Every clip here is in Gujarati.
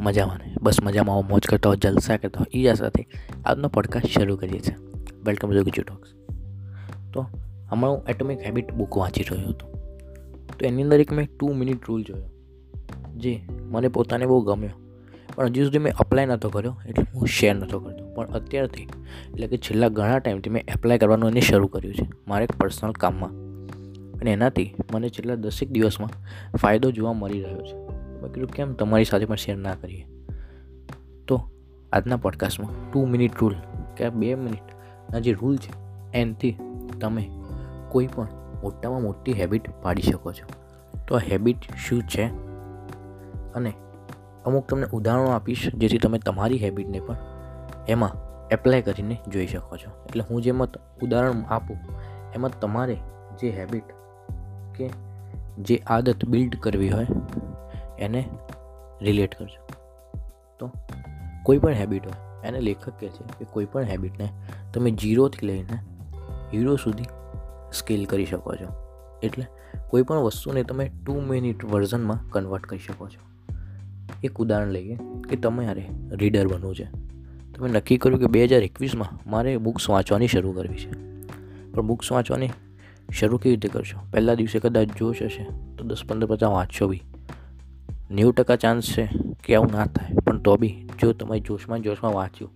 મજામાં ને બસ મજામાં હો મોજ કરતા હો જલસા કરતા હો એ સાથે આજનો પોડકાસ્ટ શરૂ કરીએ છીએ. વેલકમ ટુ ગુજુ ટોક્સ તો હમણાં હું એટોમિક હેબિટ બુક વાંચી રહ્યો હતો. તો એની અંદર એક મેં ટુ મિનિટ રૂલ જોયો, જે મને પોતાને બહુ ગમ્યો. પણ હજુ સુધી મેં અપ્લાય નહોતો કર્યો, એટલે હું શેર નહોતો કરતો. પણ અત્યારથી, એટલે કે છેલ્લા ઘણા ટાઈમથી મેં એપ્લાય કરવાનું એને શરૂ કર્યું છે, મારા એક પર્સનલ કામમાં. અને એનાથી મને છેલ્લા દસેક દિવસમાં ફાયદો જોવા મળી રહ્યો છે. મેં કીધું, કેમ તમારી સાથે પણ શેર ના કરીએ? તો આજના પોડકાસ્ટમાં ટુ મિનિટ રૂલ કે બે મિનિટના જે રૂલ છે, એનાથી તમે કોઈ પણ મોટામાં મોટી હેબિટ પાડી શકો છો. તો આ હેબિટ શું છે? અને અમુક તમને ઉદાહરણો આપીશ, જેથી તમે તમારી હેબિટને પણ એમાં એપ્લાય કરીને જોઈ શકો છો. એટલે હું જેમાં ઉદાહરણ આપું, એમાં તમારે જે હેબિટ કે જે આદત બિલ્ડ કરવી હોય એને રિલેટ કરજો. તો કોઈ પણ હેબિટ હોય, એને લેખક કહે છે કે કોઈ પણ હેબિટને તમે જીરોથી લઈને હીરો સુધી સ્કેલ કરી શકો છો. એટલે કોઈ પણ વસ્તુને તમે ટુ મિનિટ વર્ઝનમાં કન્વર્ટ કરી શકો છો. એક ઉદાહરણ લઈએ કે તમારે રીડર બનવું છે. તમે નક્કી કર્યું કે બે હજાર એકવીસમાં મારે બુક્સ વાંચવાની શરૂ કરવી છે. પણ બુક્સ વાંચવાની શરૂ કેવી રીતે કરશો? પહેલા દિવસે કદાચ જોશ હશે તો દસ પંદર પચાસ વાંચશો બી. નેવું ટકા ચાન્સ છે કે આવું ના થાય. પણ તો બી જો તમે જોશમાં જોશમાં વાંચ્યું,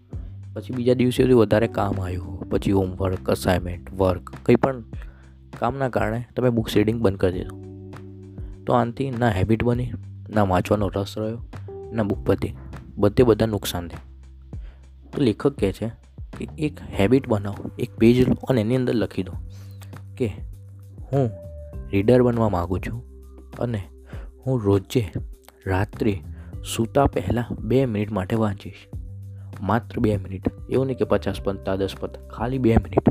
પછી બીજા દિવસે સુધી વધારે કામ આવ્યું પછી હોમવર્ક અસાઇનમેન્ટ વર્ક કંઈ પણ કામના કારણે તમે બુક રીડિંગ બંધ કરી દીધું. તો આનાથી ના હેબિટ બની, ના વાંચવાનો રસ રહ્યો, ના બુક પતી, બધે બધા નુકસાન થયું. તો લેખક કહે છે કે એક હેબિટ બનાવો, એક પેજ લો અને એની અંદર લખી દો કે હું રીડર બનવા માગું છું અને હું રોજે રાત્રે સૂતા પહેલાં બે મિનિટ માટે વાંચીશ. માત્ર બે મિનિટ. એવું નહીં કે પચાસ પત્તા દસ પત્તા ખાલી બે મિનિટ.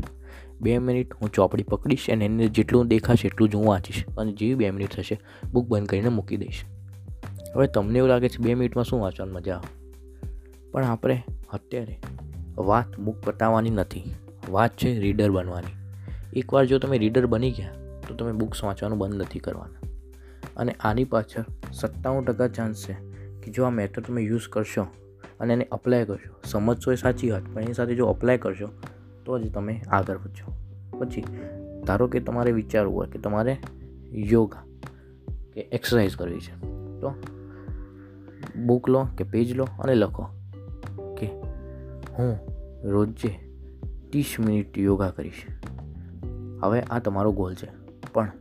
બે મિનિટ હું ચોપડી પકડીશ અને એને જેટલું દેખાશે એટલું જ હું વાંચીશ અને જેવી બે મિનિટ થશે બુક બંધ કરીને મૂકી દઈશ. હવે તમને એવું લાગે છે બે મિનિટમાં શું વાંચવાની મજા આવે? પણ આપણે અત્યારે વાત બુક પતાવવાની નથી. વાત છે રીડર બનવાની. એકવાર જો તમે રીડર બની ગયા, તો તમે બુક્સ વાંચવાનું બંધ નથી કરવાના. અને આની પાછળ સત્તાણું ટકા ચાન્સ છે કે જો આ મેથડ તમે યુઝ કરશો અને એને અપ્લાય કરશો. સમજશો એ સાચી વાત, પણ એની સાથે જો અપ્લાય કરશો, તો જ તમે આગળ વધશો. પછી, ધારો કે તમારે વિચારવું હોય કે તમારે યોગા કે એક્સરસાઇઝ કરવી છે, તો બુક લો કે પેજ લો અને લખો કે હું રોજે ત્રીસ મિનિટ યોગા કરીશ. હવે આ તમારો ગોલ છે. પણ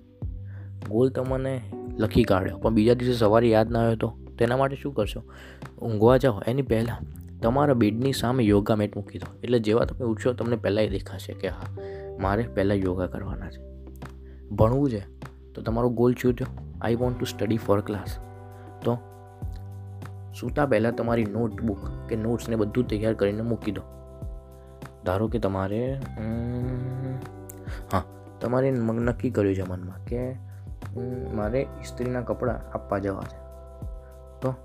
ગોલ તમને લખી કાઢ્યો. પણ બીજા દિવસે સવારે યાદ ના આવ્યો તો? તેના માટે શું કરશો? ઊંઘવા જાઓ. એની પહેલાં તમારા બેડની સામે યોગા મેટ મૂકી દો. એટલે જેવા તમે ઉઠશો તમને પહેલાં એ દેખાશે કે હા, મારે પહેલાં યોગા કરવાના છે. ભણવું છે તો તમારો ગોલ શું થયો? I want to study for class તો સૂતા પહેલાં તમારી નોટબુક કે નોટ્સને બધું તૈયાર કરીને મૂકી દો. ધારો કે તમારે હા, તમારે નક્કી કર્યું છે મનમાં કે મારે ઇસ્ત્રીના કપડાં આપવા જવા છે. તો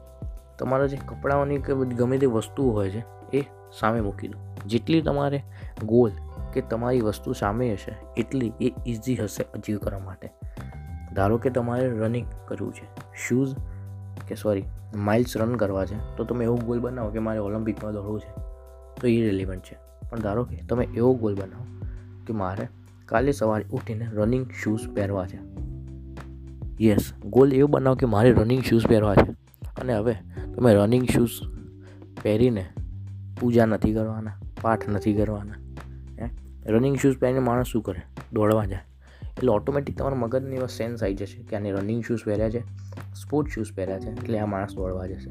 તમારા જે કપડાઓની કે ગમે તે વસ્તુઓ હોય છે, એ સામે મૂકી દો. જેટલી તમારે ગોલ કે તમારી વસ્તુ સામે હશે, એટલી એ ઇઝી હશે અચીવ કરવા માટે. ધારો કે તમારે રનિંગ કરવું છે શૂઝ કે સોરી માઇલ્સ રન કરવા છે, તો તમે એવો ગોલ બનાવો કે મારે ઓલિમ્પિકમાં દોડવું છે, તો એ રિલેવન્ટ છે. પણ ધારો કે તમે એવો ગોલ બનાવો કે મારે કાલે સવારે ઉઠીને રનિંગ શૂઝ પહેરવા છે યસ ગોલ એવો બનાવો કે મારે રનિંગ શૂઝ પહેરવા છે. અને હવે તમે રનિંગ શૂઝ પહેરીને પૂજા નથી કરવાના, પાઠ નથી કરવાના, હે? રનિંગ શૂઝ પહેરીને માણસ શું કરે? દોડવા જાય. એટલે ઓટોમેટિક તમારા મગજની એવા સેન્સ આવી જશે કે આને રનિંગ શૂઝ પહેર્યા છે સ્પોર્ટ શૂઝ પહેર્યા છે, એટલે આ માણસ દોડવા જશે.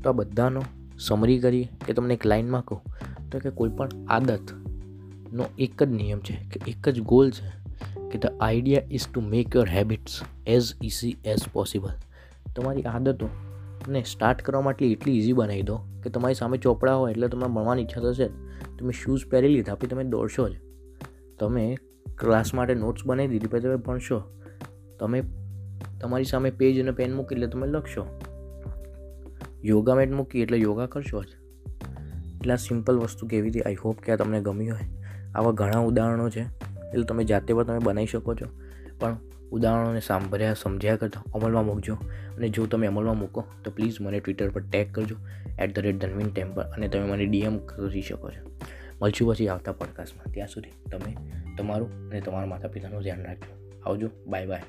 તો આ બધાનો સમરી કરીએ કે તમને એક લાઇનમાં કહું તો કે કોઈ પણ આદતનો એક જ નિયમ છે કે એક જ ગોલ છે કે the idea is to make your habits as easy as possible તમારી આદતો ને સ્ટાર્ટ કરવા માટે એટલી ઇઝી બનાવી દો કે તમારી સામે ચોપડા હોય એટલે તમે ભણવાની ઈચ્છા થશે તમે શૂઝ પહેરી લીધા પછી તમે દોડશો જ. તમે ક્લાસ માટે નોટ્સ બનાવી દીધી પછી તમે ભણશો. તમે તમારી સામે પેજ અને પેન મૂકી એટલે તમે લખશો. યોગા મેટ મૂકી એટલે યોગા કરશો જ. એટલે સિમ્પલ વસ્તુ કેવી હતી આઈ હોપ કે આ તમને ગમી હોય. આવા ઘણા ઉદાહરણો છે. એટલે તમે જાતે પણ તમે બનાવી શકો છો. પણ ઉદાહરણોને સાંભળ્યા, સમજ્યા કરતાં અમલમાં મૂકજો અને જો તમે અમલમાં મૂકો તો પ્લીઝ મને ટ્વિટર પર ટેગ કરજો એટ ધ રેટ ધનવીન ટેમ્પર અને તમે મને ડીએમ કરી શકો છો. મળશું પછી આવતા પોડકાસ્ટમાં ત્યાં સુધી તમે તમારું અને તમારા માતા પિતાનું ધ્યાન રાખજો. આવજો. Bye bye